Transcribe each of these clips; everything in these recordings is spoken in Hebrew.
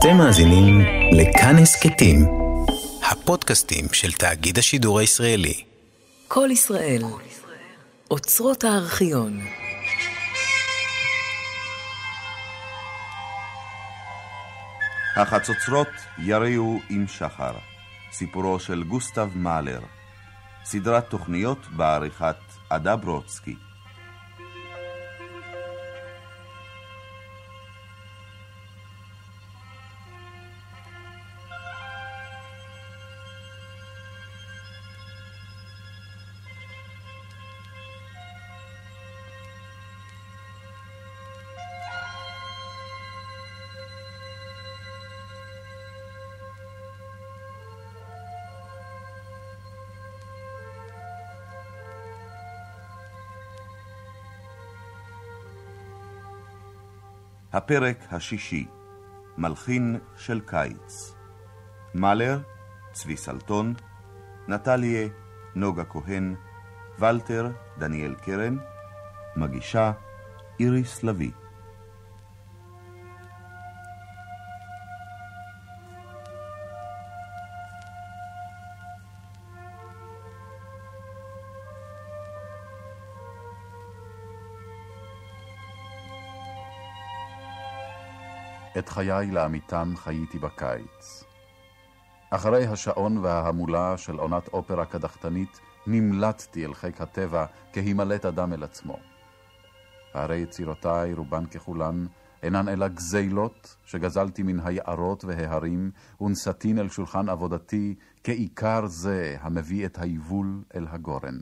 אתם מאזינים לכאן הסכתים, הפודקאסטים של תאגיד השידור הישראלי. כל ישראל, אוצרות הארכיון. החצוצרות יריעו עם שחר, סיפורו של גוסטב מאלר, סדרת תוכניות בעריכת עדה ברודסקי. הפרק השישי, מלחין של קיץ. מאלר, צבי סלטון, נטליה, נוגה כהן, ולטר, דניאל קרן, מגישה, איריס לביא. את חיי לאמיתם חייתי בקיץ. אחרי השעון וההמולה של עונת אופרה קדחתנית, נמלטתי אל חיק הטבע כהימלט אדם אל עצמו. והרי יצירותיי, רובן ככולן, אינן אלא גזילות שגזלתי מן היערות וההרים, ונשאתין אל שולחן עבודתי כעיקר זה המביא את היבול אל הגורן.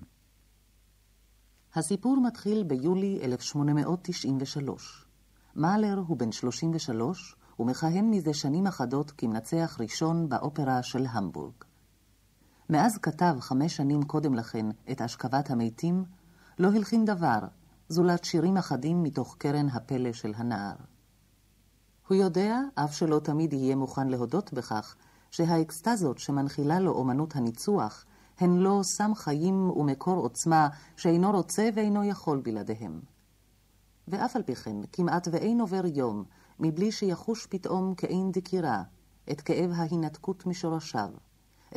הסיפור מתחיל ביולי 1893. מאלר הוא בן 33 ומכהן מזה שנים אחדות כמנצח ראשון באופרה של המבורג. מאז כתב חמש שנים קודם לכן את השכבת המתים, לא הלחין דבר, זולת שירים אחדים מתוך קרן הפלא של הנער. הוא יודע, אף שלא תמיד יהיה מוכן להודות בכך, שהאקסטזות שמנחילה לו אומנות הניצוח, הן לו סם חיים ומקור עוצמה שאינו רוצה ואינו יכול בלעדיהם. ואף על פי כן, כמעט ואין עובר יום, מבלי שיחוש פתאום כאין דקירה, את כאב ההינתקות משורשיו,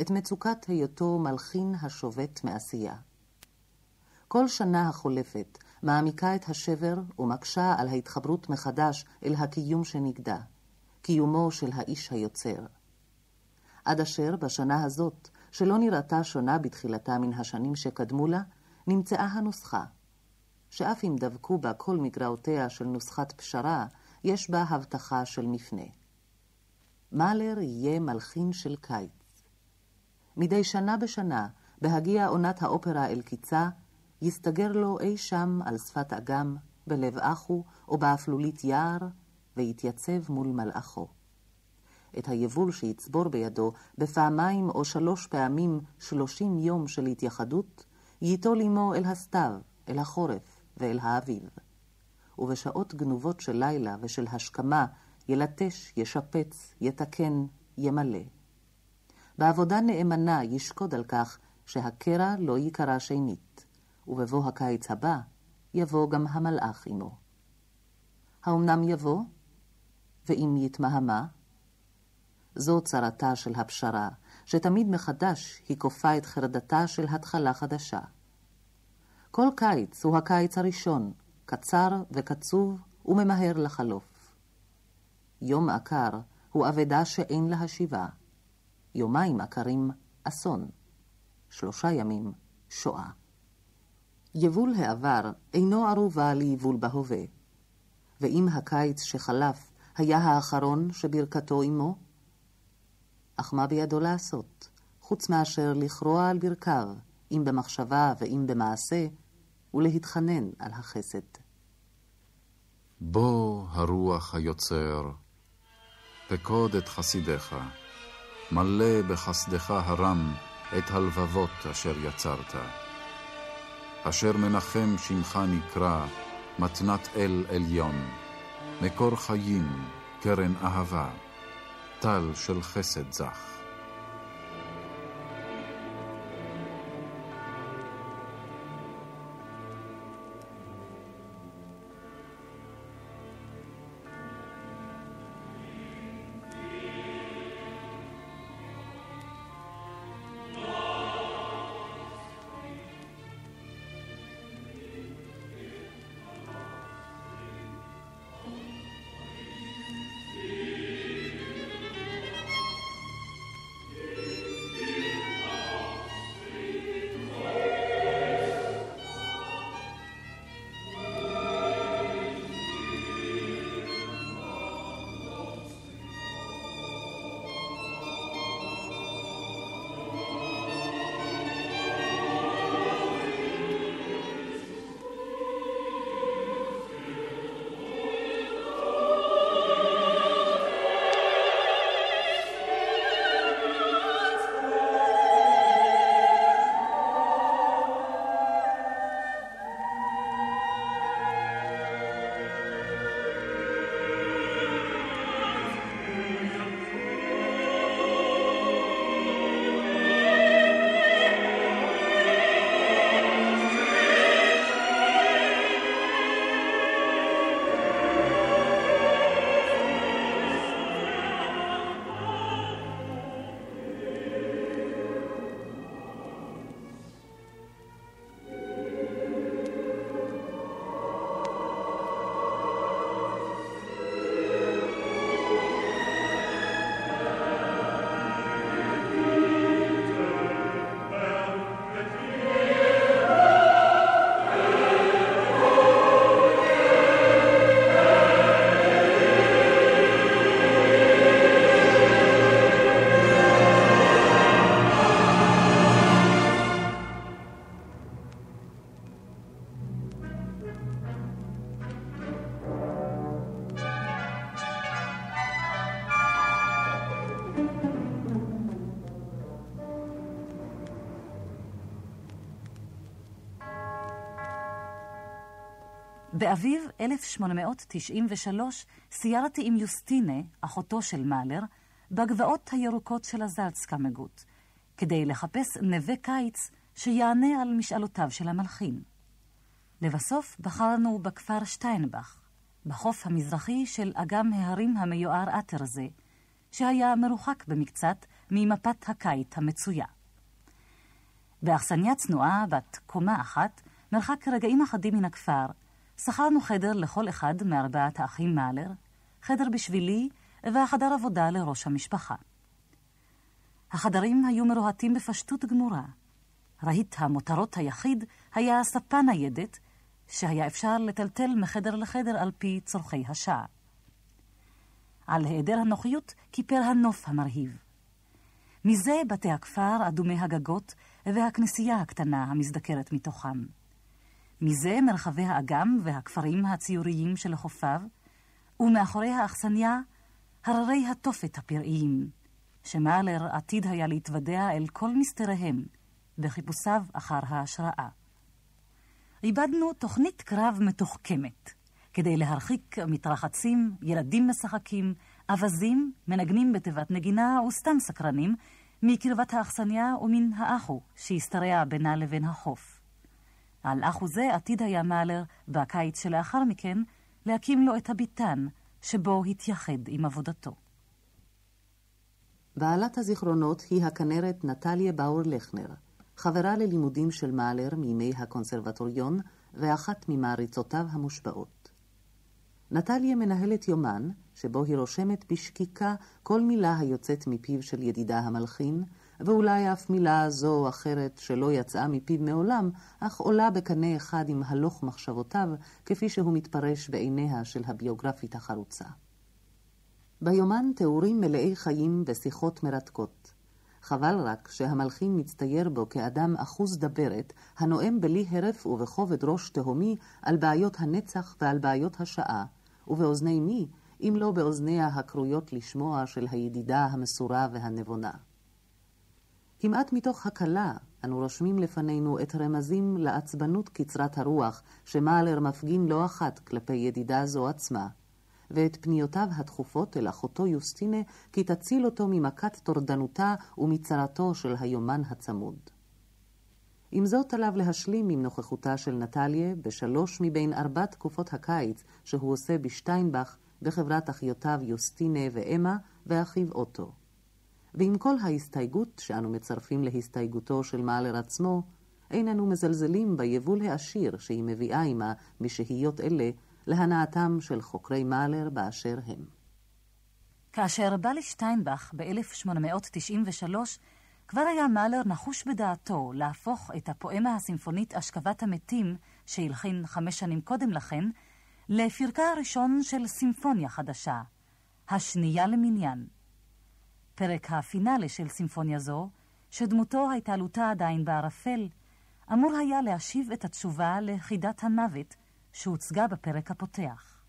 את מצוקת היותו מלחין השובת מעשייה. כל שנה החולפת מעמיקה את השבר ומקשה על ההתחברות מחדש אל הקיום שנגדע, קיומו של האיש היוצר. עד אשר בשנה הזאת, שלא נראתה שונה בתחילתה מן השנים שקדמו לה, נמצאה הנוסחה. שאף אם דבקו בה כל מגרעותיה של נוסחת פשרה, יש בה הבטחה של מפנה. מאלר יהיה מלחין של קיץ. מדי שנה בשנה, בהגיע עונת האופרה אל קיצה, יסתגר לו אי שם על שפת אגם, בלב אחו או באפלולית יער, ויתייצב מול מלאכו. את היבול שיצבור בידו בפעמיים או שלוש פעמים שלושים יום של התייחדות, ייטול עמו אל הסתיו, אל החורף, ואל האביב. ובשעות גנובות של לילה ושל השכמה ילטש, ישפץ, יתקן, ימלא. בעבודה נאמנה ישקוד על כך שהקרע לא ייקרא שנית, ובבוא הקיץ הבא יבוא גם המלאך עמו. האומנם יבוא? ואם יתמהמה? זו צרתה של הפשרה, שתמיד מחדש היא כופה את חרדתה של התחלה חדשה. כל קיץ הוא הקיץ הראשון, קצר וקצוב וממהר לחלוף. יום עקר הוא אבדה שאין להשיבה. יומיים עקרים אסון. שלושה ימים שואה. יבול העבר אינו ערובה ליבול בהווה. ואם הקיץ שחלף היה האחרון שברכתו עמו? אך מה בידו לעשות, חוץ מאשר לכרוע על ברכיו, אם במחשבה ואם במעשה, ולהתחנן על החסד. בוא הרוח היוצר, פקוד את חסידיך, מלא בחסדך הרם את הלבבות אשר יצרת. אשר מנחם שמך נקרא, מתנת אל עליון, מקור חיים, קרן אהבה, טל של חסד זך. באביב 1893 סיירתי עם יוסטינה, אחותו של מאלר, בגבעות הירוקות של הזלצקמגוט, כדי לחפש נווה קיץ שיענה על משאלותיו של המלחין. לבסוף בחרנו בכפר שטיינבך, בחוף המזרחי של אגם ההרים המיוער אטרזה, שהיה מרוחק במקצת ממפת הקיץ המצויה. באכסניה צנועה בת קומה אחת, מרחק רגעים אחדים מן הכפר, שכרנו חדר לכל אחד מארבעת האחים מאלר, חדר בשבילי והחדר עבודה לראש המשפחה. החדרים היו מרוהטים בפשטות גמורה. רהיט המותרות היחיד היה ספה ניידת, שהיה אפשר לטלטל מחדר לחדר על פי צורכי השעה. על היעדר הנוחיות כיפר הנוף המרהיב. מזה בתי הכפר אדומי הגגות והכנסייה הקטנה המזדקרת מתוכם. מזה מרחבי האגם והכפרים הציוריים שלחופיו, ומאחורי האכסניה הררי התופת הפראיים, שמאלר עתיד היה להתוודע אל כל מסתריהם בחיפושיו אחר ההשראה. איבדנו תוכנית קרב מתוחכמת, כדי להרחיק מתרחצים, ילדים משחקים, אווזים, מנגנים בתיבת נגינה וסתם סקרנים, מקרבת האכסניה ומן האחו שהשתרע בינה לבין החוף. על אחו זה עתיד היה מאלר, בקיץ שלאחר מכן, להקים לו את הביתן, שבו התייחד עם עבודתו. בעלת הזיכרונות היא הכנרת נטליה באור לכנר, חברה ללימודים של מאלר מימי הקונסרבטוריון ואחת ממעריצותיו המושבעות. נטליה מנהלת יומן, שבו היא רושמת בשקיקה כל מילה היוצאת מפיו של ידידה המלחין, ואולי אף מילה זו או אחרת שלא יצאה מפיו מעולם, אך עולה בקנה אחד עם הלוך מחשבותיו, כפי שהוא מתפרש בעיניה של הביוגרפית החרוצה. ביומן תיאורים מלאי חיים ושיחות מרתקות. חבל רק שהמלחין מצטייר בו כאדם אחוז דברת, הנואם בלי הרף ובכובד ראש תהומי על בעיות הנצח ועל בעיות השעה, ובאוזני מי, אם לא באוזניה הקרויות לשמוע של הידידה המסורה והנבונה. כמעט מתוך הקלה אנו רושמים לפנינו את הרמזים לעצבנות קצרת הרוח שמאלר מפגין לא אחת כלפי ידידה זו עצמה, ואת פניותיו התכופות אל אחותו יוסטינה כי תציל אותו ממכת טורדנותה ומצרתו של היומן הצמוד. עם זאת עליו להשלים עם נוכחותה של נטליה בשלוש מבין ארבע תקופות הקיץ שהוא עושה בשטיינבך בחברת אחיותיו יוסטינה ואמה ואחיו אוטו. ועם כל ההסתייגות שאנו מצרפים להסתייגותו של מאלר עצמו, אין אנו מזלזלים ביבול העשיר שהיא מביאה עמה משהיות אלה להנאתם של חוקרי מאלר באשר הם. כאשר בא לשטיינבך ב-1893, כבר היה מאלר נחוש בדעתו להפוך את הפואמה הסימפונית אשכבת המתים, שהלחין חמש שנים קודם לכן, לפרקה הראשון של סימפוניה חדשה, השנייה למניין. פרק הפינאלה של סימפוניה זו, שדמותו הייתה לוטה עדיין בערפל, אמור היה להשיב את התשובה לחידת המוות שהוצגה בפרק הפותח.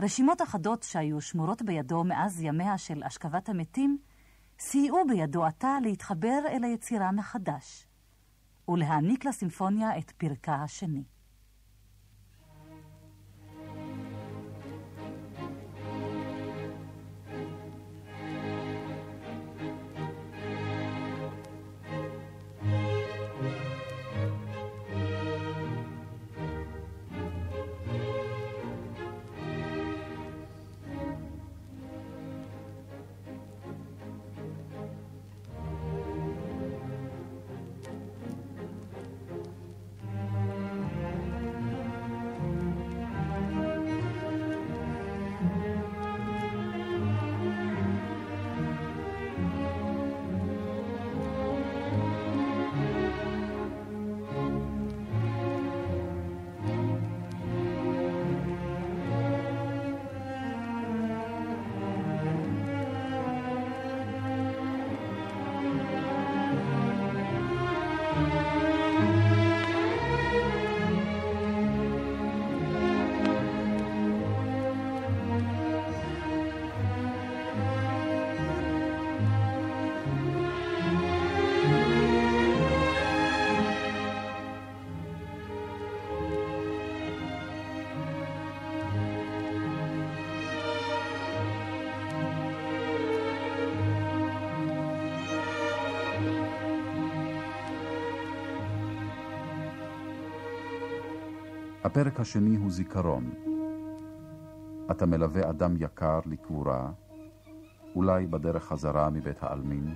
רשימות אחדות שהיו שמורות בידו מאז ימיה של אשכבת המתים, סייעו בידו עתה להתחבר אל היצירה מחדש, ולהעניק לסימפוניה את פרקה השני. הפרק השני הוא זיכרון. אתה מלווה אדם יקר לקבורה, אולי בדרך חזרה מבית העלמין,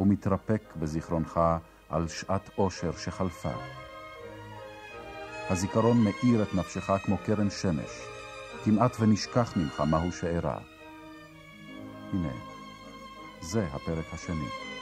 ומתרפק בזיכרונך על שעת עושר שחלפה. הזיכרון מאיר את נפשך כמו קרן שמש, כמעט ונשכח ממך מהו שאירע. הנה, זה הפרק השני.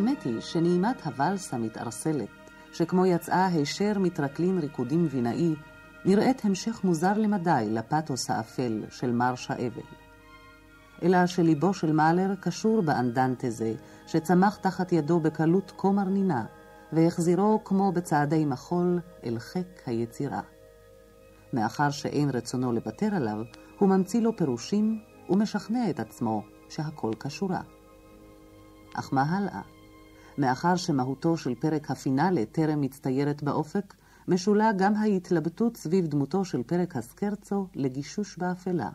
האמת היא שנעימת הוואלס המתערסלת, שכמו יצאה הישר מטרקלין ריקודים וינאי, נראית המשך מוזר למדי לפתוס האפל של מרשה אבל. אלא שליבו של מאלר קשור באנדנטה זה, שצמח תחת ידו בקלות כה מרנינה, והחזירו כמו בצעדי מחול אל חיק היצירה. מאחר שאין רצונו לוותר עליו, הוא ממציא לו פירושים ומשכנע את עצמו שהכל קשורה. אך מה הלאה? מאחר שמהותו של פרק הפינאלה טרם מצטיירת באופק, משולה גם ההתלבטות סביב דמותו של פרק הסקרצו לגישוש באפלה.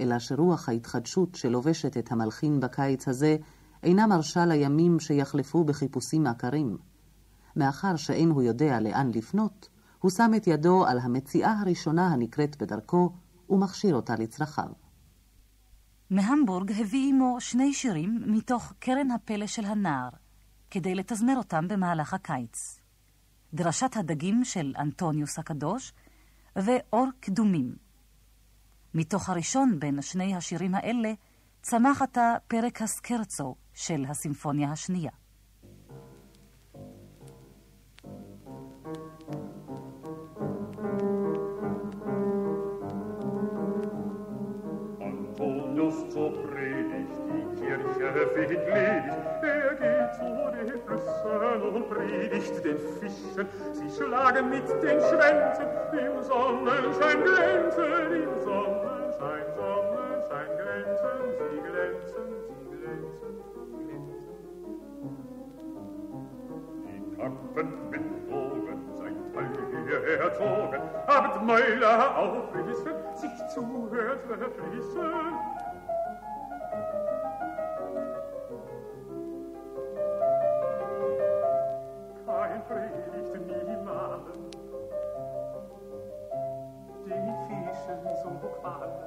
אלא שרוח ההתחדשות שלובשת את המלחין בקיץ הזה אינה מרשה לימים שיחלפו בחיפושים עקרים. מאחר שאין הוא יודע לאן לפנות, הוא שם את ידו על המציאה הראשונה הנקראת בדרכו ומכשיר אותה לצרכיו. מהמבורג הביא עמו שני שירים מתוך קרן הפלא של הנער, כדי לתזמר אותם במהלך הקיץ. דרשת הדגים של אנטוניוס הקדוש ואור קדומים. מתוך הראשון בין שני השירים האלה צמח עתה פרק הסקרצו של הסימפוניה השנייה. So predigt die Kirche ledig. Er geht zu den Flüssen und predigt den Fischen. Sie schlagen mit den Schwänzen, im Sonnenschein glänzen, im Sonnenschein, Sonnenschein glänzen, sie glänzen, sie glänzen, glänzen. Die Kappen mit Bogen sein Teil erzogen, habt Mäuler aufrissen, sich zuhört, verfließen.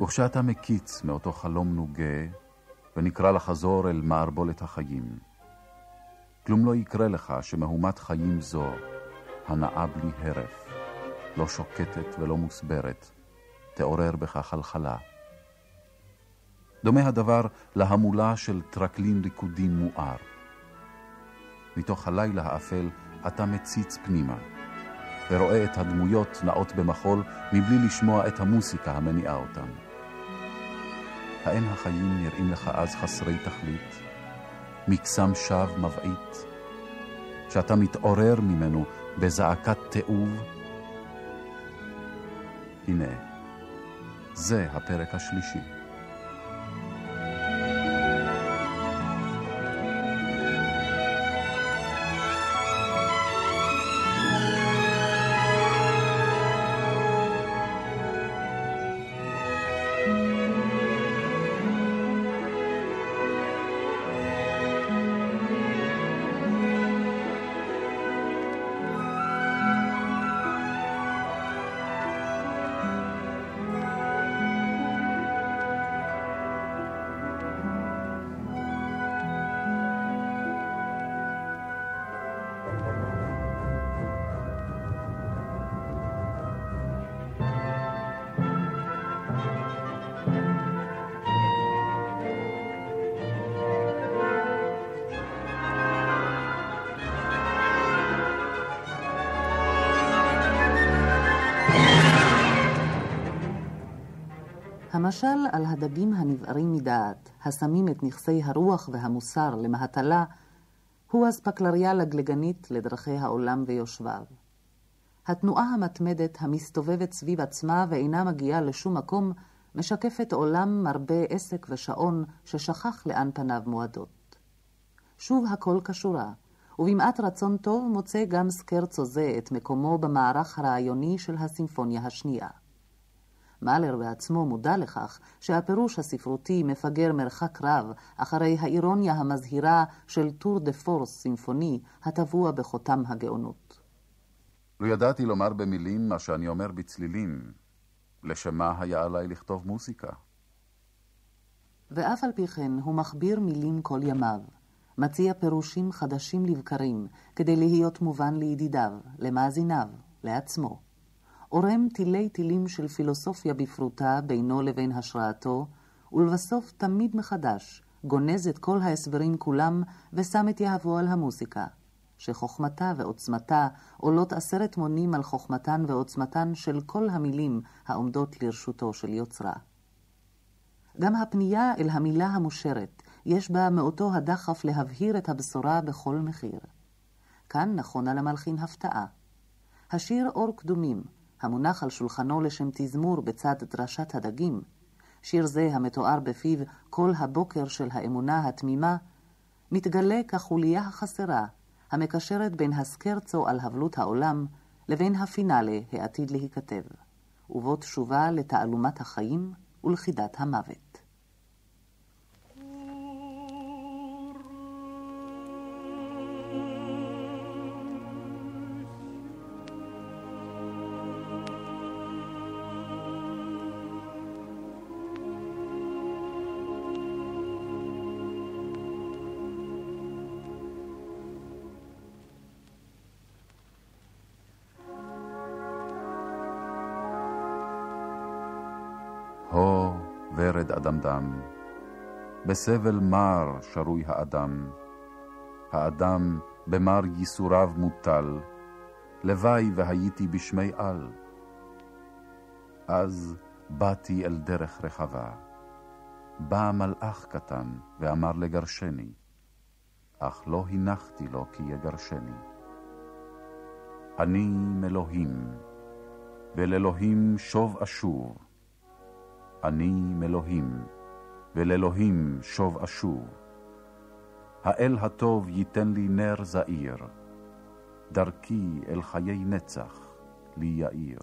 וכשאתה מקיץ מאותו חלום נוגה, ונקרא לחזור אל מערבולת החיים, כלום לא יקרה לך שמהומת חיים זו, הנאה בלי הרף, לא שוקטת ולא מוסברת, תעורר בך חלחלה. דומה הדבר להמולה של טרקלין ריקודים מואר. מתוך הלילה האפל אתה מציץ פנימה, ורואה את הדמויות נעות במחול מבלי לשמוע את המוסיקה המניעה אותם. האם החיים נראים לך אז חסרי תכלית? מקסם שווא מבעית? שאתה מתעורר ממנו בזעקת תיעוב? הנה, זה הפרק השלישי. המשל על הדגים הנבערים מדעת, השמים את נכסי הרוח והמוסר למהתלה, הוא אספקלריה לגלגנית לדרכי העולם ויושביו. התנועה המתמדת המסתובבת סביב עצמה ואינה מגיעה לשום מקום, משקפת עולם מרבה עסק ושעון ששכח לאן פניו מועדות. שוב הכל כשורה, ובמעט רצון טוב מוצא גם סקרצו זה את מקומו במערך הרעיוני של הסימפוניה השנייה. מאלר בעצמו מודע לכך שהפירוש הספרותי מפגר מרחק רב אחרי האירוניה המזהירה של טור דה פורס סימפוני הטבוע בחותם הגאונות. לו ידעתי לומר במילים מה שאני אומר בצלילים, לשם מה היה עליי לכתוב מוסיקה? ואף על פי כן הוא מכביר מילים כל ימיו, מציע פירושים חדשים לבקרים, כדי להיות מובן לידידיו, למאזיניו, לעצמו. עורם תילי תילים של פילוסופיה בפרוטה בינו לבין השראתו, ולבסוף תמיד מחדש גונז את כל ההסברים כולם ושם את יהבו על המוסיקה, שחוכמתה ועוצמתה עולות עשרת מונים על חוכמתן ועוצמתן של כל המילים העומדות לרשותו של יוצרה. גם הפנייה אל המילה המושרת, יש בה מאותו הדחף להבהיר את הבשורה בכל מחיר. כאן נכונה למלחין הפתעה. השיר אור קדומים, המונח על שולחנו לשם תזמור בצד דרשת הדגים, שיר זה המתואר בפיו כל הבוקר של האמונה התמימה, מתגלה כחוליה החסרה, המקשרת בין הסקרצו על הבלות העולם לבין הפינאלה העתיד להיכתב, ובו תשובה לתעלומת החיים ולכידת המוות. הו ורד אדמדם, בסבל מר שרוי האדם, האדם במר ייסוריו מוטל, לוואי והייתי בשמי על. אז באתי אל דרך רחבה, בא מלאך קטן ואמר לגרשני, אך לא הנחתי לו כי יגרשני. אני מאלוהים, ולאלוהים שוב אשוב, אני מאלוהים, ולאלוהים שוב אשוב. האל הטוב ייתן לי נר זעיר, דרכי אל חיי נצח לי יאיר.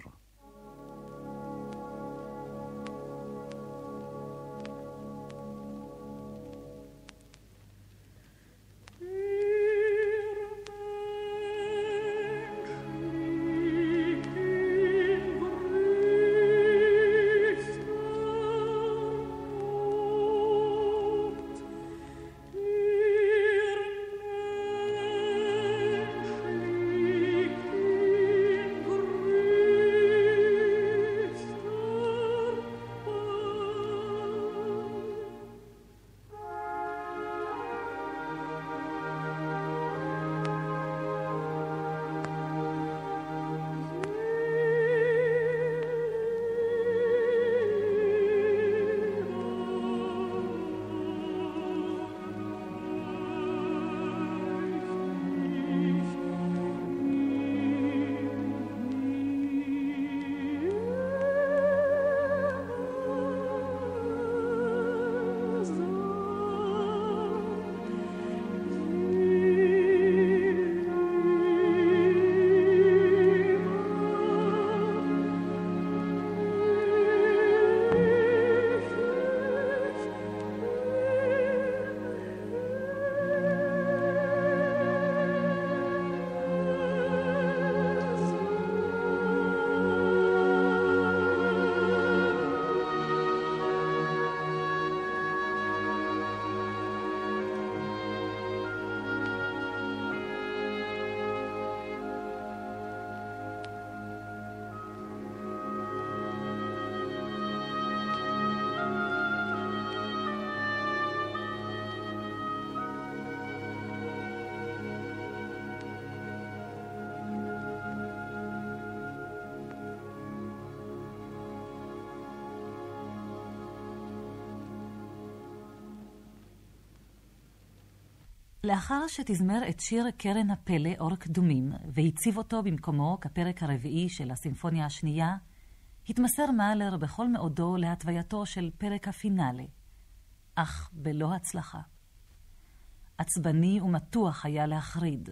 לאחר שתזמר את שיר קרן הפלא אור קדומים, והציב אותו במקומו כפרק הרביעי של הסימפוניה השנייה, התמסר מאלר בכל מאודו להתווייתו של פרק הפינאלה, אך בלא הצלחה. עצבני ומתוח היה להחריד,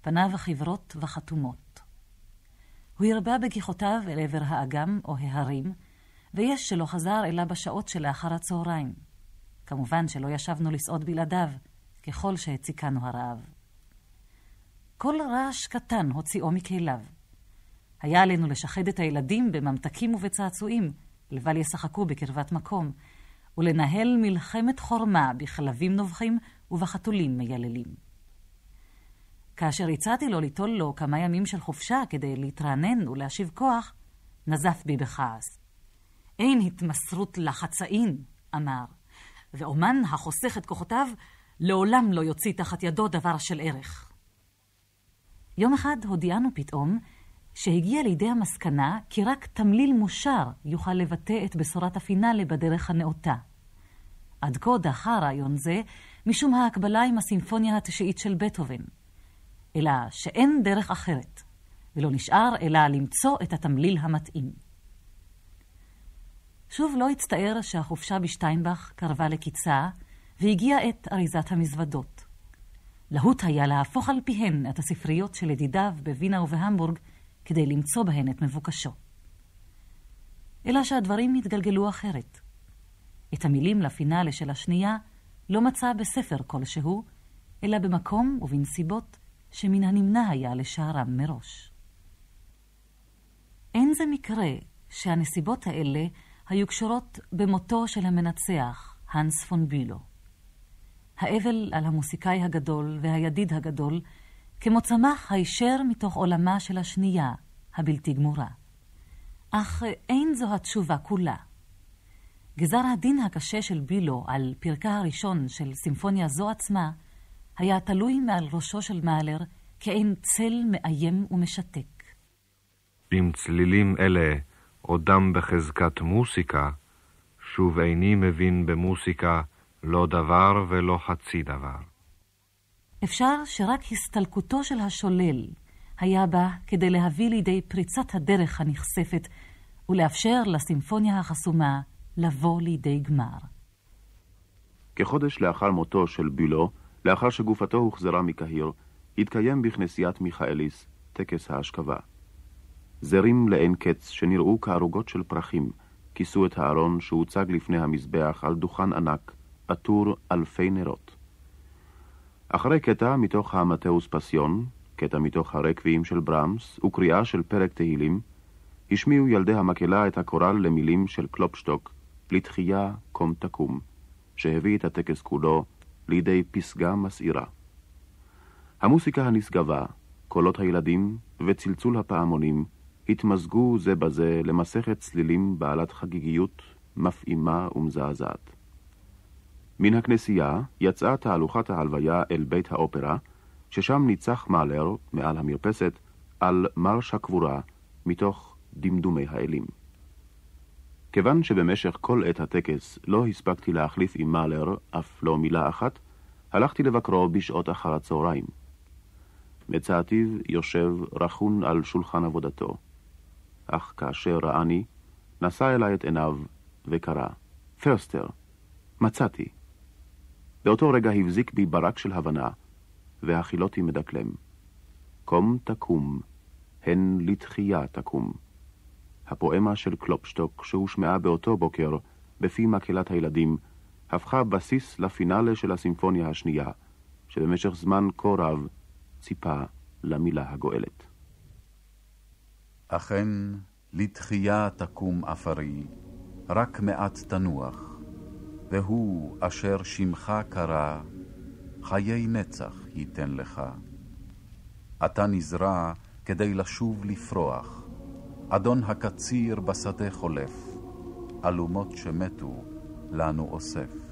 פניו חברות וחתומות. הוא הרבה בגיחותיו אל עבר האגם או ההרים, ויש שלא חזר אלא בשעות שלאחר הצהריים. כמובן שלא ישבנו לסעוד בלעדיו, ככל שהציקנו הרעב. כל רעש קטן הוציאו מכליו. היה עלינו לשחד את הילדים בממתקים ובצעצועים, לבל ישחקו בקרבת מקום, ולנהל מלחמת חורמה בכלבים נובחים ובחתולים מייללים. כאשר הצעתי לו ליטול לו כמה ימים של חופשה כדי להתרענן ולהשיב כוח, נזף בי בכעס. אין התמסרות לחצאין, אמר, ואומן החוסך את כוחותיו לעולם לא יוציא תחת ידו דבר של ערך. יום אחד הודיענו פתאום שהגיע לידי המסקנה כי רק תמליל מושר יוכל לבטא את בשורת הפינאלה בדרך הנאותה. עד כה דחה רעיון זה משום ההקבלה עם הסימפוניה התשיעית של בטהובן. אלא שאין דרך אחרת, ולא נשאר אלא למצוא את התמליל המתאים. שוב לא הצטער שהחופשה בשטיינבך קרבה לקיצה, והגיעה עת אריזת המזוודות. להוט היה להפוך על פיהן את הספריות של ידידיו בווינה ובהמבורג כדי למצוא בהן את מבוקשו. אלא שהדברים התגלגלו אחרת. את המילים לפינאלה של השנייה לא מצא בספר כלשהו, אלא במקום ובנסיבות שמן הנמנע היה לשערם מראש. אין זה מקרה שהנסיבות האלה היו קשורות במותו של המנצח, האנס פון בילו. האבל על המוסיקאי הגדול והידיד הגדול, כמו צמח הישר מתוך עולמה של השנייה, הבלתי גמורה. אך אין זו התשובה כולה. גזר הדין הקשה של בילו על פרקה הראשון של סימפוניה זו עצמה, היה תלוי מעל ראשו של מאלר כעין צל מאיים ומשתק. אם צלילים אלה עודם בחזקת מוסיקה, שוב איני מבין במוסיקה לא דבר ולא חצי דבר. אפשר שרק הסתלקותו של השולל היה בה כדי להביא לידי פריצת הדרך הנכספת ולאפשר לסימפוניה החסומה לבוא לידי גמר. כחודש לאחר מותו של בילו, לאחר שגופתו הוחזרה מקהיר, התקיים בכנסיית מיכאליס טקס האשכבה. זרים לאין קץ שנראו כערוגות של פרחים, כיסו את הארון שהוצג לפני המזבח על דוכן ענק, עטור אלפי נרות. אחרי קטע מתוך המתאוס פסיון, קטע מתוך הרקבים של ברמס וקריאה של פרק תהילים, השמיעו ילדי המקהלה את הקורל למילים של קלופשטוק, לתחייה קום תקום, שהביא את הטקס כולו לידי פסגה מסעירה. המוסיקה הנשגבה, קולות הילדים וצלצול הפעמונים התמזגו זה בזה למסכת צלילים בעלת חגיגיות, מפעימה ומזעזעת. מן הכנסייה יצאה תהלוכת ההלוויה אל בית האופרה, ששם ניצח מאלר, מעל המרפסת, על מרש הקבורה, מתוך דמדומי האלים. כיוון שבמשך כל עת הטקס לא הספקתי להחליף עם מאלר אף לא מילה אחת, הלכתי לבקרו בשעות אחר הצהריים. מצאתיו יושב רכון על שולחן עבודתו. אך כאשר ראני, נשא אלי את עיניו וקרא, פרסטר, מצאתי. באותו רגע הבזיק בי ברק של הבנה, והחילותי מדקלם. קום תקום, הן לתחייה תקום. הפואמה של קלופשטוק, שהושמעה באותו בוקר בפי מקהלת הילדים, הפכה בסיס לפינאלה של הסימפוניה השנייה, שבמשך זמן כה רב ציפה למילה הגואלת. אכן, לתחייה תקום עפרי, רק מעט תנוח, והוא אשר שמך קרא, חיי נצח ייתן לך. אתה נזרע כדי לשוב לפרוח, אדון הקציר בשדה חולף, אלומות שמתו לנו אוסף.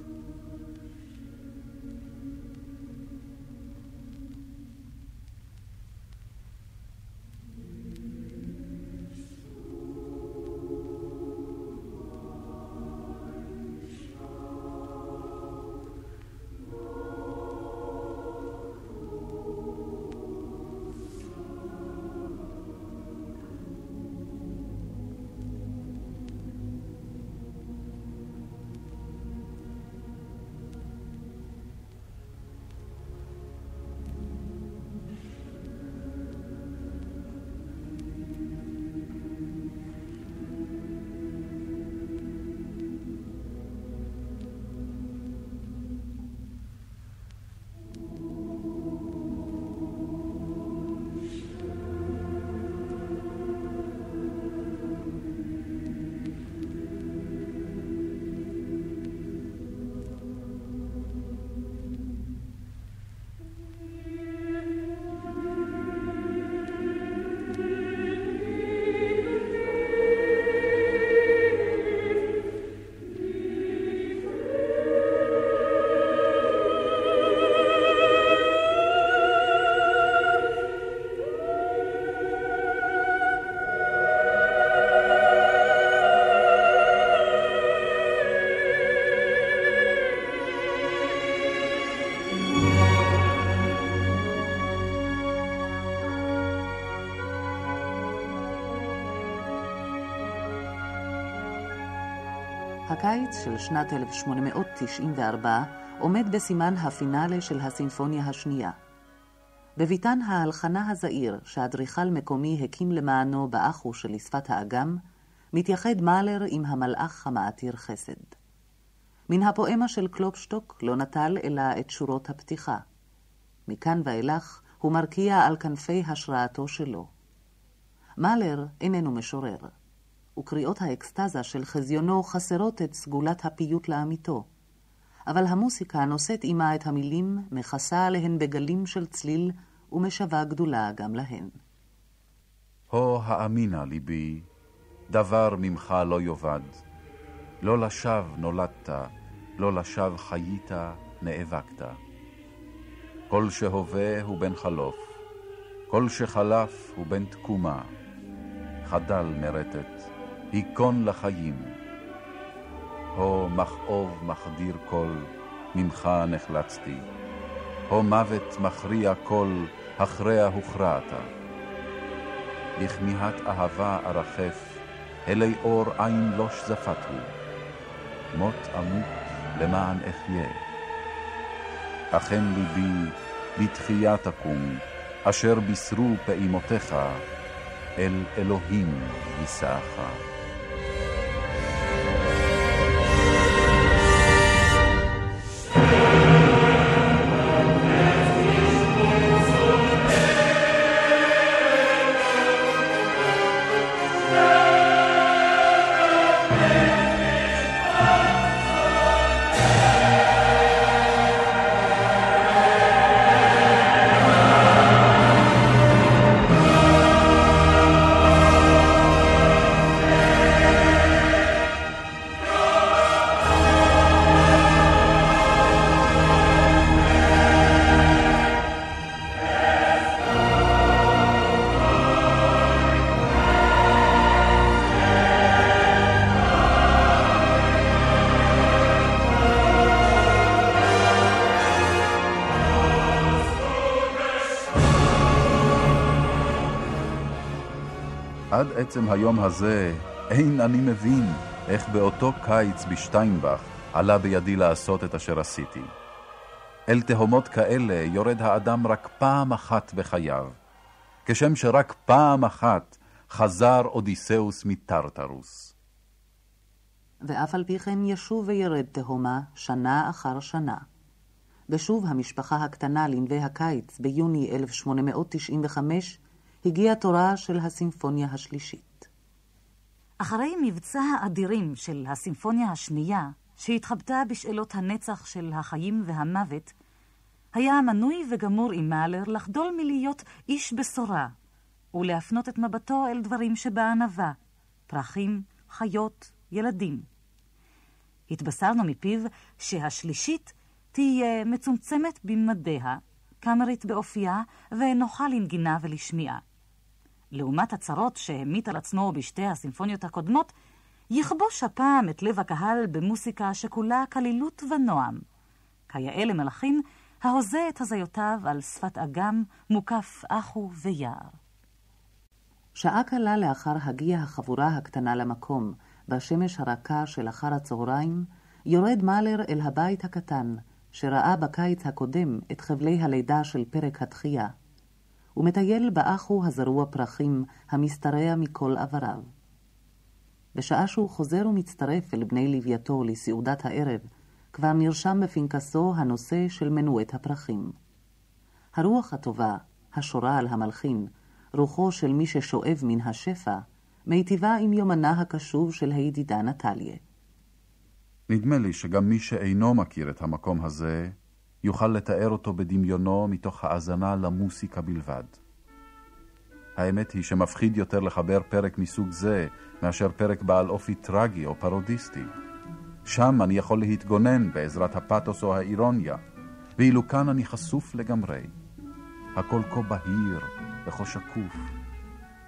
הקיץ של שנת 1894 עומד בסימן הפינאלה של הסימפוניה השנייה. בביתן ההלחנה הזעיר שאדריכל מקומי הקים למענו באחו שלשפת האגם, מתייחד מאלר עם המלאך המעתיר חסד. מן הפואמה של קלופשטוק לא נטל אלא את שורות הפתיחה. מכאן ואילך הוא מרקיע על כנפי השראתו שלו. מאלר איננו משורר, וקריאות האקסטזה של חזיונו חסרות את סגולת הפיוט לאמיתו. אבל המוסיקה נושאת עמה את המילים, מכסה עליהן בגלים של צליל, ומשווה גדולה גם להן. הו האמינה ליבי, דבר ממך לא יאבד. לא לשווא נולדת, לא לשווא חיית, נאבקת. כל שהווה הוא בן חלוף, כל שחלף הוא בן תקומה. חדל מרטט, היכון לחיים. הו מכאוב מחדיר קול, ממך נחלצתי. הו מוות מכריע קול, הכרע הוכרעת. בכמיהת אהבה ארחף, אלי אור עין לא שזפתו. מות אמות למען אחיה. אכן ליבי, לתחייה תקום, אשר בישרו פעימותיך, אל אלוהים יישאך. עד עצם היום הזה אין אני מבין איך באותו קיץ בשטיינבך עלה בידי לעשות את אשר עשיתי. אל תהומות כאלה יורד האדם רק פעם אחת בחייו, כשם שרק פעם אחת חזר אודיסאוס מטרטרוס. ואף על פי כן ישוב וירד תהומה שנה אחר שנה. ושוב המשפחה הקטנה לנווה הקיץ ביוני 1895 הגיע תורה של הסימפוניה השלישית. אחרי מבצע האדירים של הסימפוניה השנייה, שהתחבטה בשאלות הנצח של החיים והמוות, היה מנוי וגמור עם מאלר לחדול מלהיות איש בשורה, ולהפנות את מבטו אל דברים שבענווה, פרחים, חיות, ילדים. התבשרנו מפיו שהשלישית תהיה מצומצמת במדיה, קאמרית באופייה ונוחה לנגינה ולשמיעה. לעומת הצרות שהמיט על עצמו בשתי הסימפוניות הקודמות, יכבוש הפעם את לב הקהל במוסיקה שכולה כלילות ונועם. כיאה למלאכין, ההוזה את הזיותיו על שפת אגם, מוקף אחו ויער. שעה קלה לאחר הגיע החבורה הקטנה למקום, בשמש הרכה של אחר הצהריים, יורד מאלר אל הבית הקטן, שראה בקיץ הקודם את חבלי הלידה של פרק התחייה. ומטייל באחו הזרוע פרחים, המשתרע מכל עבריו. בשעה שהוא חוזר ומצטרף אל בני לווייתו לסעודת הערב, כבר נרשם בפנקסו הנושא של מנועט הפרחים. הרוח הטובה, השורה על המלחין, רוחו של מי ששואב מן השפע, מיטיבה עם יומנה הקשוב של הידידה נטליה. נדמה לי שגם מי שאינו מכיר את המקום הזה, יוכל לתאר אותו בדמיונו מתוך האזנה למוסיקה בלבד. האמת היא שמפחיד יותר לחבר פרק מסוג זה מאשר פרק בעל אופי טרגי או פרודיסטי. שם אני יכול להתגונן בעזרת הפתוס או האירוניה, ואילו כאן אני חשוף לגמרי. הכל כה בהיר וכה שקוף,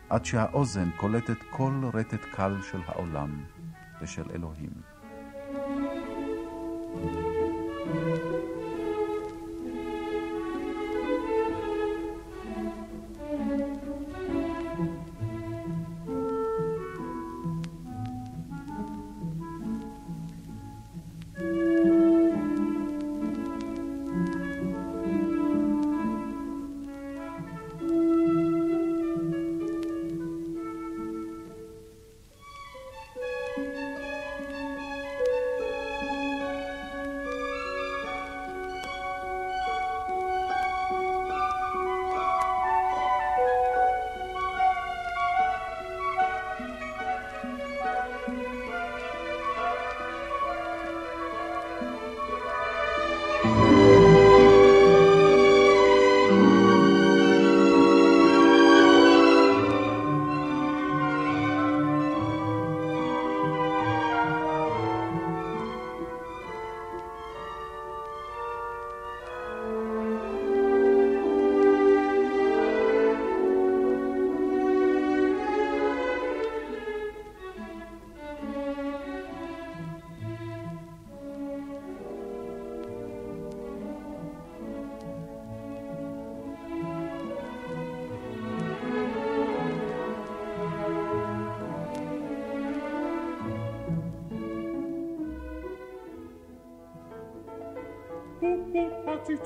עד שהאוזן קולטת כל רטט קל של העולם ושל אלוהים. thank you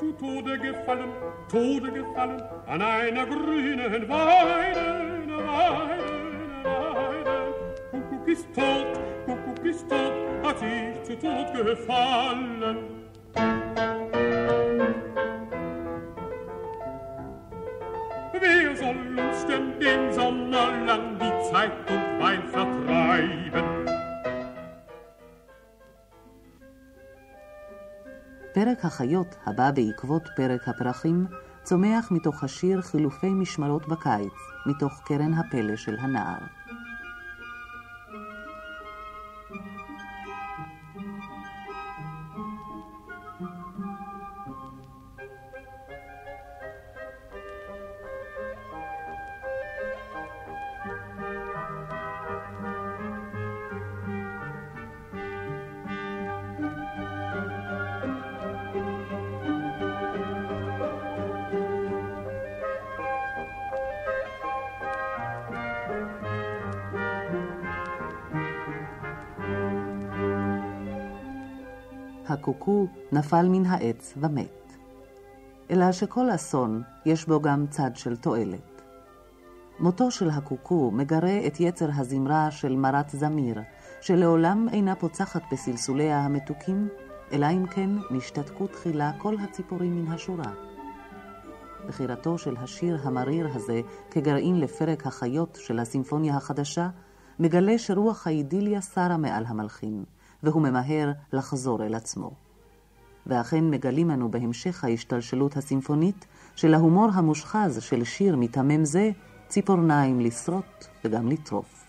zu Tode gefallen, Tode gefallen, an einer grünen Weide, Weide, Weide. Kuckuck ist tot, Kuckuck ist tot, hat sich zu Tod gefallen. החיות, הבא בעקבות פרק הפרחים, צומח מתוך השיר חילופי משמרות בקיץ, מתוך קרן הפלא של הנער. הקוקו נפל מן העץ ומת. אלא שכל אסון יש בו גם צד של תועלת. מותו של הקוקו מגרה את יצר הזמרה של מרת זמיר, שלעולם אינה פוצחת בסלסוליה המתוקים, אלא אם כן נשתתקו תחילה כל הציפורים מן השורה. בחירתו של השיר המריר הזה כגרעין לפרק החיות של הסימפוניה החדשה, מגלה שרוח האידיליה סרה מעל המלחין, והוא ממהר לחזור אל עצמו. ואכן מגלים אנו בהמשך ההשתלשלות הסימפונית של ההומור המושחז של שיר מיתמם זה ציפורניים לשרוט וגם לטרוף.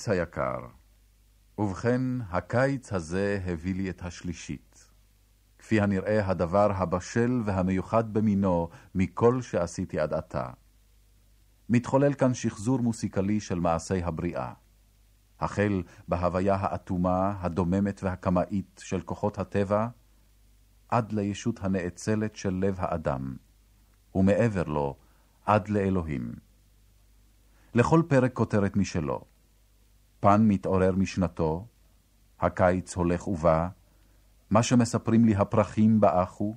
פריץ היקר, ובכן, הקיץ הזה הביא לי את השלישית. כפי הנראה הדבר הבשל והמיוחד במינו מכל שעשיתי עד עתה. מתחולל כאן שחזור מוסיקלי של מעשי הבריאה. החל בהוויה האטומה, הדוממת והקמאית של כוחות הטבע, עד לישות הנאצלת של לב האדם, ומעבר לו, עד לאלוהים. לכל פרק כותרת משלו. פן מתעורר משנתו, הקיץ הולך ובא, מה שמספרים לי הפרחים באחו,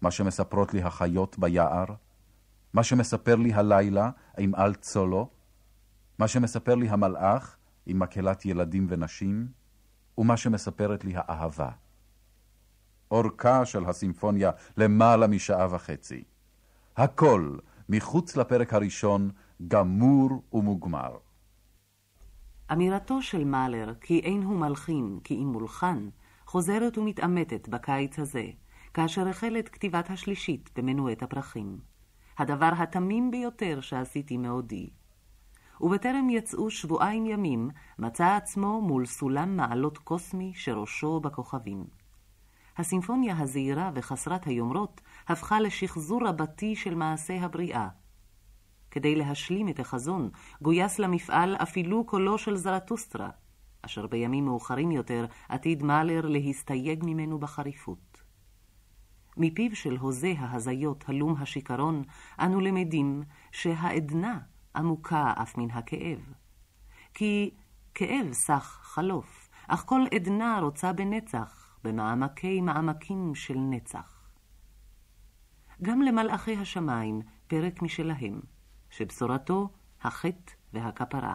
מה שמספרות לי החיות ביער, מה שמספר לי הלילה עם אל צולו, מה שמספר לי המלאך עם מקהלת ילדים ונשים, ומה שמספרת לי האהבה. אורכה של הסימפוניה למעלה משעה וחצי. הכל, מחוץ לפרק הראשון, גמור ומוגמר. אמירתו של מאלר כי אין הוא מלחין כי אם מולחן, חוזרת ומתעמתת בקיץ הזה, כאשר החלת כתיבת השלישית במנועט הפרחים. הדבר התמים ביותר שעשיתי מעודי. ובטרם יצאו שבועיים ימים, מצא עצמו מול סולם מעלות קוסמי שראשו בכוכבים. הסימפוניה הזהירה וחסרת היומרות הפכה לשחזור רבתי של מעשה הבריאה, כדי להשלים את החזון, גויס למפעל אפילו קולו של זרטוסטרה, אשר בימים מאוחרים יותר עתיד מאלר להסתייג ממנו בחריפות. מפיו של הוזה ההזיות הלום השיכרון, אנו למדים שהעדנה עמוקה אף מן הכאב. כי כאב סך חלוף, אך כל עדנה רוצה בנצח, במעמקי מעמקים של נצח. גם למלאכי השמיים פרק משלהם. שבשורתו החטא והכפרה.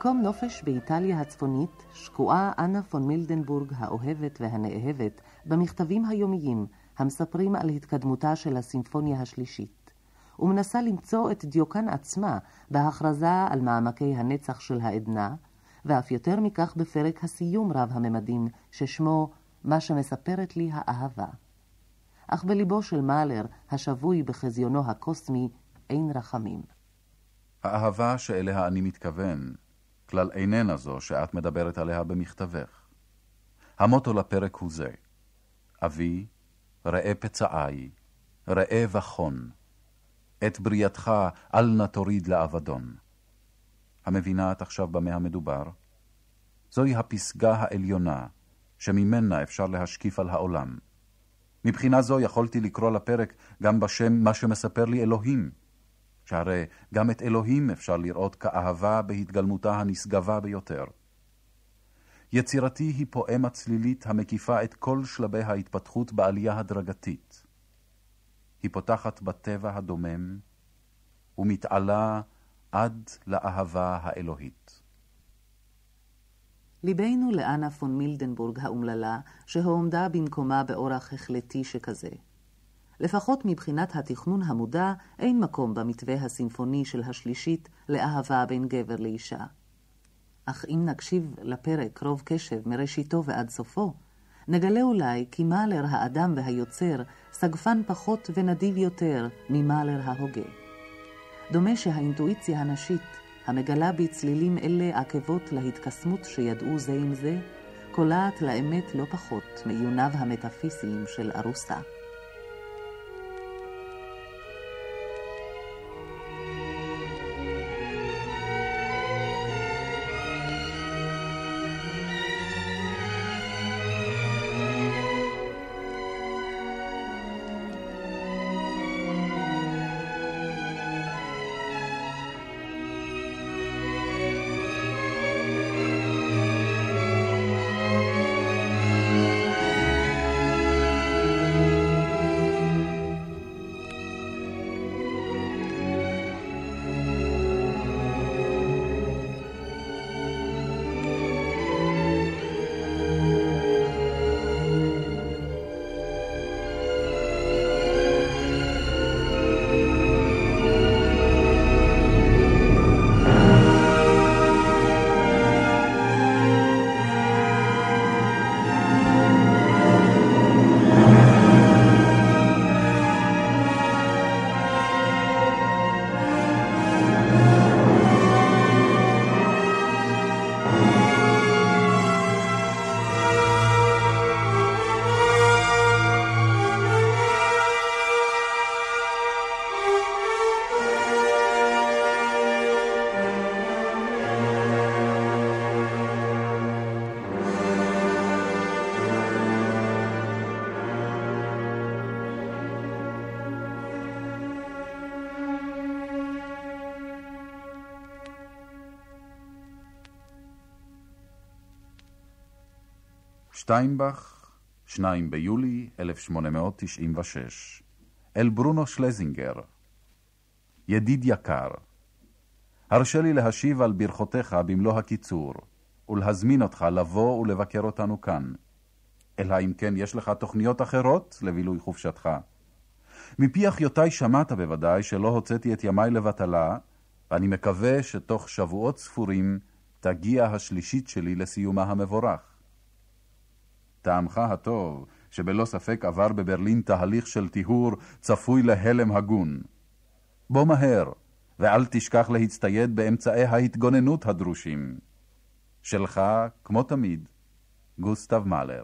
במקום נופש באיטליה הצפונית, שקועה אנה פון מילדנבורג האוהבת והנאהבת במכתבים היומיים המספרים על התקדמותה של הסימפוניה השלישית, ומנסה למצוא את דיוקן עצמה בהכרזה על מעמקי הנצח של העדנה, ואף יותר מכך בפרק הסיום רב הממדים, ששמו "מה שמספרת לי האהבה". אך בליבו של מאלר, השבוי בחזיונו הקוסמי, אין רחמים. האהבה שאליה אני מתכוון, כלל איננה זו שאת מדברת עליה במכתבך. המוטו לפרק הוא זה: אבי, ראה פצעי, ראה וחון. את בריאתך אל נא תוריד לאבדון. המבינה את עכשיו במה המדובר? זוהי הפסגה העליונה, שממנה אפשר להשקיף על העולם. מבחינה זו יכולתי לקרוא לפרק גם בשם מה שמספר לי אלוהים, שהרי גם את אלוהים אפשר לראות כאהבה בהתגלמותה הנשגבה ביותר. יצירתי היא פואמה צלילית המקיפה את כל שלבי ההתפתחות בעלייה הדרגתית. היא פותחת בטבע הדומם ומתעלה עד לאהבה האלוהית. ליבנו לאנה פון מילדנבורג האומללה, שהועמדה במקומה באורח החלטי שכזה. לפחות מבחינת התכנון המודע, אין מקום במתווה הסימפוני של השלישית לאהבה בין גבר לאישה. אך אם נקשיב לפרק רוב קשב מראשיתו ועד סופו, נגלה אולי כי מאלר האדם והיוצר סגפן פחות ונדיב יותר ממאלר ההוגה. דומה שהאינטואיציה הנשית, המגלה בצלילים אלה עקבות להתקסמות שידעו זה עם זה, קולעת לאמת לא פחות מעיוניו המטאפיזיים של ארוסה. שטיינבך, 2 ביולי 1896. אל ברונו שלזינגר. ידיד יקר, הרשה לי להשיב על ברכותיך במלוא הקיצור, ולהזמין אותך לבוא ולבקר אותנו כאן. אלא אם כן יש לך תוכניות אחרות לבילוי חופשתך. מפי אחיותיי שמעת בוודאי שלא הוצאתי את ימיי לבטלה, ואני מקווה שתוך שבועות ספורים תגיע השלישית שלי לסיומה המבורך. טעמך הטוב, שבלא ספק עבר בברלין תהליך של טיהור צפוי להלם הגון. בוא מהר, ואל תשכח להצטייד באמצעי ההתגוננות הדרושים. שלך, כמו תמיד, גוסטב מאלר.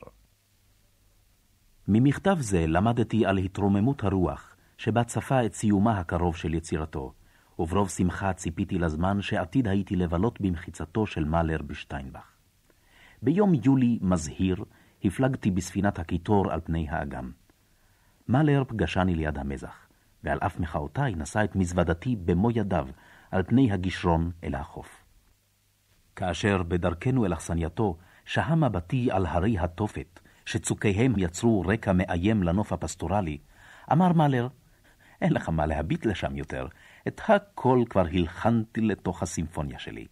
ממכתב זה למדתי על התרוממות הרוח, שבה צפה את סיומה הקרוב של יצירתו, וברוב שמחה ציפיתי לזמן שעתיד הייתי לבלות במחיצתו של מאלר בשטיינבך. ביום יולי מזהיר, הפלגתי בספינת הקיטור על פני האגם. מאלר פגשני ליד המזח, ועל אף מחאותיי נשא את מזוודתי במו ידיו על פני הגישרון אל החוף. כאשר בדרכנו אל אכסנייתו, שהה מבטי על הרי התופת, שצוקיהם יצרו רקע מאיים לנוף הפסטורלי, אמר מאלר, אין לך מה להביט לשם יותר, את הכל כבר הלחנתי לתוך הסימפוניה שלי.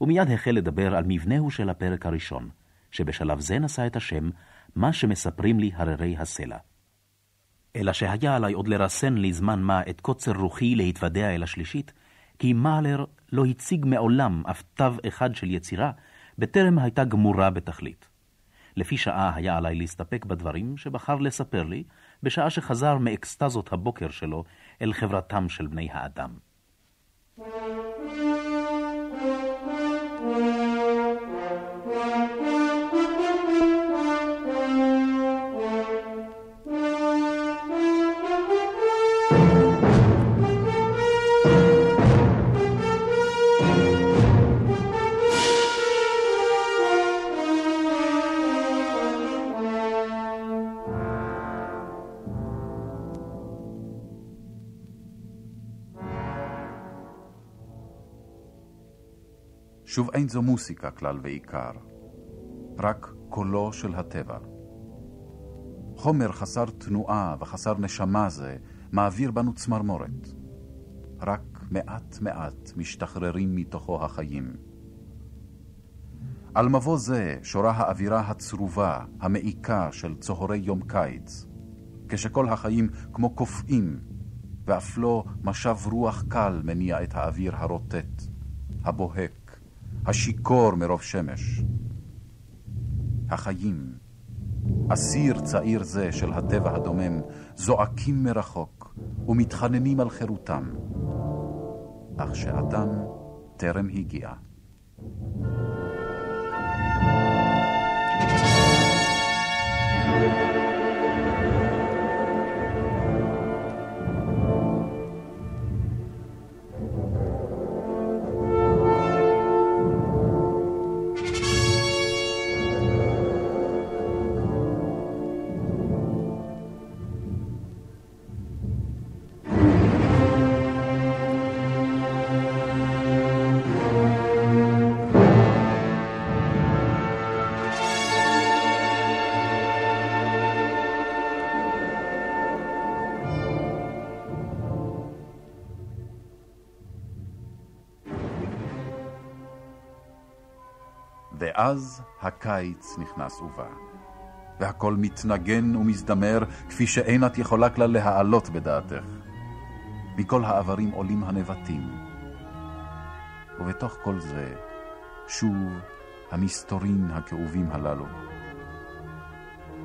ומיד החל לדבר על מבנהו של הפרק הראשון, שבשלב זה נשא את השם "מה שמספרים לי הררי הסלע". אלא שהיה עלי עוד לרסן לי זמן מה את קוצר רוחי להתוודע אל השלישית, כי מאלר לא הציג מעולם אף תו אחד של יצירה, בטרם הייתה גמורה בתכלית. לפי שעה היה עלי להסתפק בדברים שבחר לספר לי, בשעה שחזר מאקסטזות הבוקר שלו אל חברתם של בני האדם. שוב אין זו מוסיקה כלל ועיקר, רק קולו של הטבע. חומר חסר תנועה וחסר נשמה זה מעביר בנו צמרמורת. רק מעט מעט משתחררים מתוכו החיים. על מבוא זה שורה האווירה הצרובה, המעיקה של צהרי יום קיץ, כשכל החיים כמו קופאים, ואף לא משב רוח קל מניע את האוויר הרוטט, הבוהק. השיכור מרוב שמש. החיים, אסיר צעיר זה של הטבע הדומם, זועקים מרחוק ומתחננים על חירותם, אך שעתם טרם הגיע. ואז הקיץ נכנס ובא, והכל מתנגן ומזדמר כפי שאין את יכולה כלל להעלות בדעתך. מכל העברים עולים הנבטים, ובתוך כל זה, שוב המסתורין הכאובים הללו.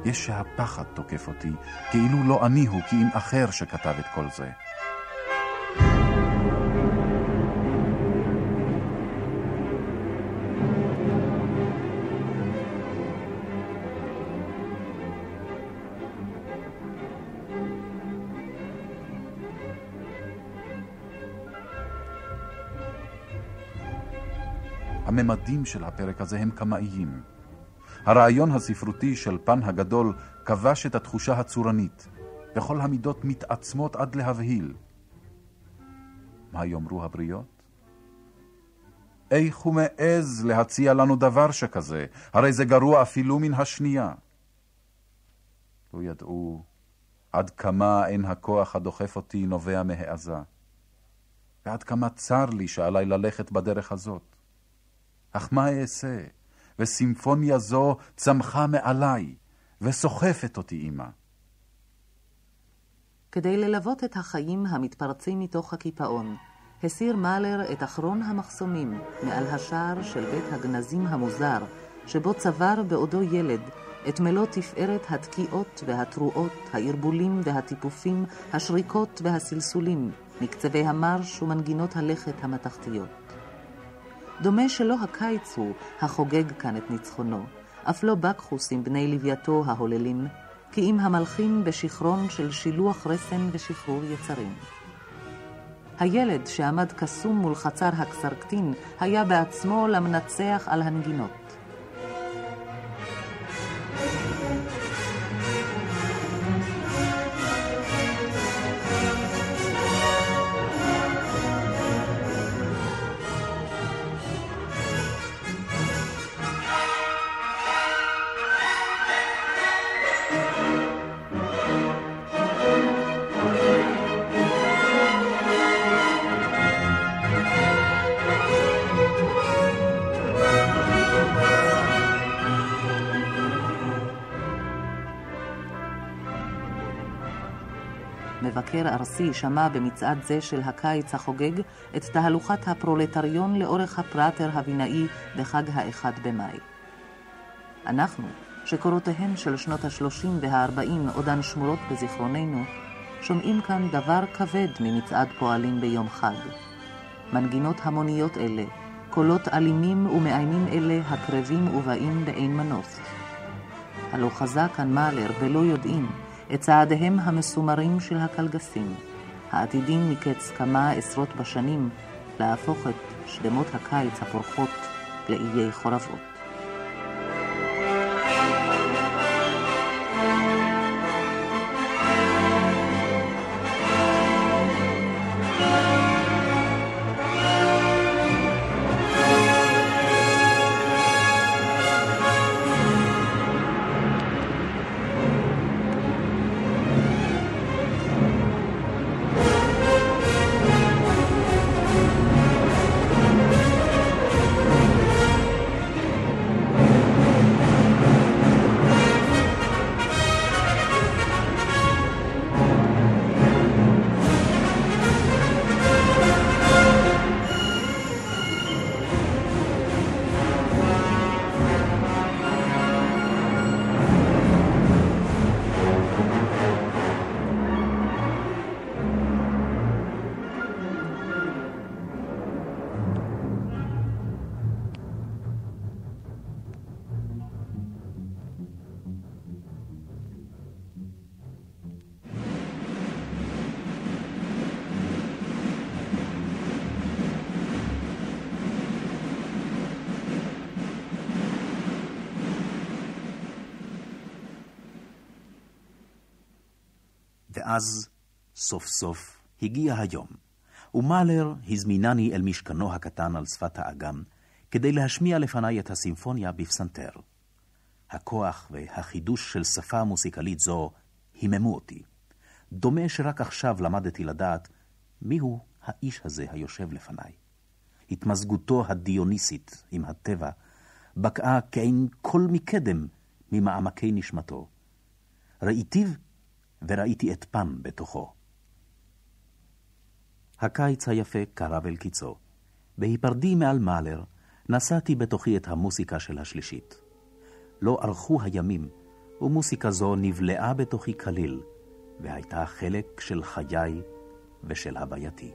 יש שהפחד תוקף אותי, כאילו לא אני הוא, כי אם אחר שכתב את כל זה. הממדים של הפרק הזה הם קמאיים. הרעיון הספרותי של פן הגדול כבש את התחושה הצורנית, וכל המידות מתעצמות עד להבהיל. מה יאמרו הבריות? איך הוא מעז להציע לנו דבר שכזה? הרי זה גרוע אפילו מן השנייה. לא ידעו עד כמה אין הכוח הדוחף אותי נובע מהעזה, ועד כמה צר לי שעלי ללכת בדרך הזאת. אך מה אעשה? וסימפוניה זו צמחה מעליי, וסוחפת אותי עמה. כדי ללוות את החיים המתפרצים מתוך הקיפאון, הסיר מאלר את אחרון המחסומים מעל השער של בית הגנזים המוזר, שבו צבר בעודו ילד את מלוא תפארת התקיעות והתרועות, הערבולים והטיפופים, השריקות והסלסולים, מקצבי המרש ומנגינות הלכת המתכתיות. דומה שלא הקיץ הוא החוגג כאן את ניצחונו, אף לא בקחוסים בני לווייתו ההוללים, כי אם המלחין בשיכרון של שילוח רסן ושחרור יצרים. הילד שעמד קסום מול חצר הקסרקטין היה בעצמו למנצח על הנגינות. מבקר ארסי שמע במצעד זה של הקיץ החוגג את תהלוכת הפרולטריון לאורך הפראטר הבינאי בחג האחד במאי. אנחנו, שקורותיהן של שנות ה-30 וה-40 עודן שמורות בזיכרוננו, שומעים כאן דבר כבד ממצעד פועלים ביום חג. מנגינות המוניות אלה, קולות אלימים ומאיימים אלה הקרבים ובאים באין מנוס. הלא חזה כאן מאלר בלא יודעים את צעדיהם המסומרים של הקלגסים, העתידים מקץ כמה עשרות בשנים להפוך את שדמות הקיץ הפורחות לאיי חורבות. ואז, סוף סוף, הגיע היום, ומאלר הזמינני אל משכנו הקטן על שפת האגם, כדי להשמיע לפניי את הסימפוניה בפסנתר. הכוח והחידוש של שפה מוסיקלית זו היממו אותי. דומה שרק עכשיו למדתי לדעת מיהו האיש הזה היושב לפניי. התמזגותו הדיוניסית עם הטבע בקעה כעין קול מקדם ממעמקי נשמתו. ראיתיו וראיתי את פם בתוכו. הקיץ היפה קרב אל קיצו. בהיפרדי מעל מאלר, נשאתי בתוכי את המוסיקה של השלישית. לא ארכו הימים, ומוסיקה זו נבלעה בתוכי כליל, והייתה חלק של חיי ושל הווייתי.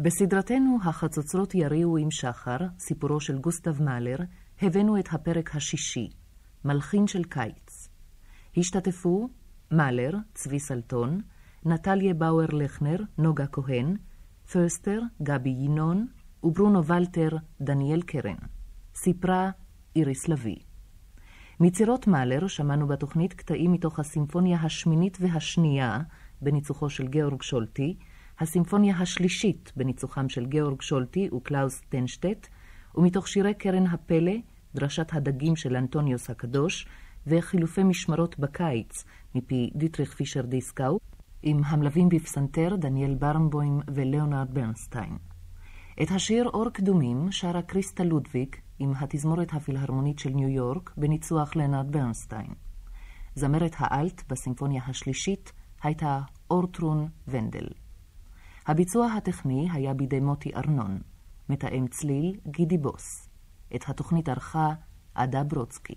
בסדרתנו החצוצרות יריעו עם שחר, סיפורו של גוסטב מאלר, הבאנו את הפרק השישי, מלחין של קיץ. השתתפו מאלר, צבי סלטון, נטליה באואר לכנר, נוגה כהן, פרסטר, גבי ינון, וברונו ולטר, דניאל קרן. סיפרה איריס לביא. מצירות מאלר שמענו בתוכנית קטעים מתוך הסימפוניה השמינית והשנייה בניצוחו של גאורג שולטי, הסימפוניה השלישית בניצוחם של גאורג שולטי וקלאוס טנשטט, ומתוך שירי קרן הפלא, דרשת הדגים של אנטוניוס הקדוש, וחילופי משמרות בקיץ מפי דיטריך פישר דיסקאו, עם המלווים בפסנתר דניאל ברנבוים ולאונרד ברנסטיין. את השיר אור קדומים שרה קריסטה לודוויג עם התזמורת הפילהרמונית של ניו יורק בניצוח לאונרד ברנסטיין. זמרת האלט בסימפוניה השלישית הייתה אורטרון ונדל. הביצוע הטכני היה בידי מוטי ארנון, מתאם צליל גידי בוס. את התוכנית ערכה עדה ברודסקי.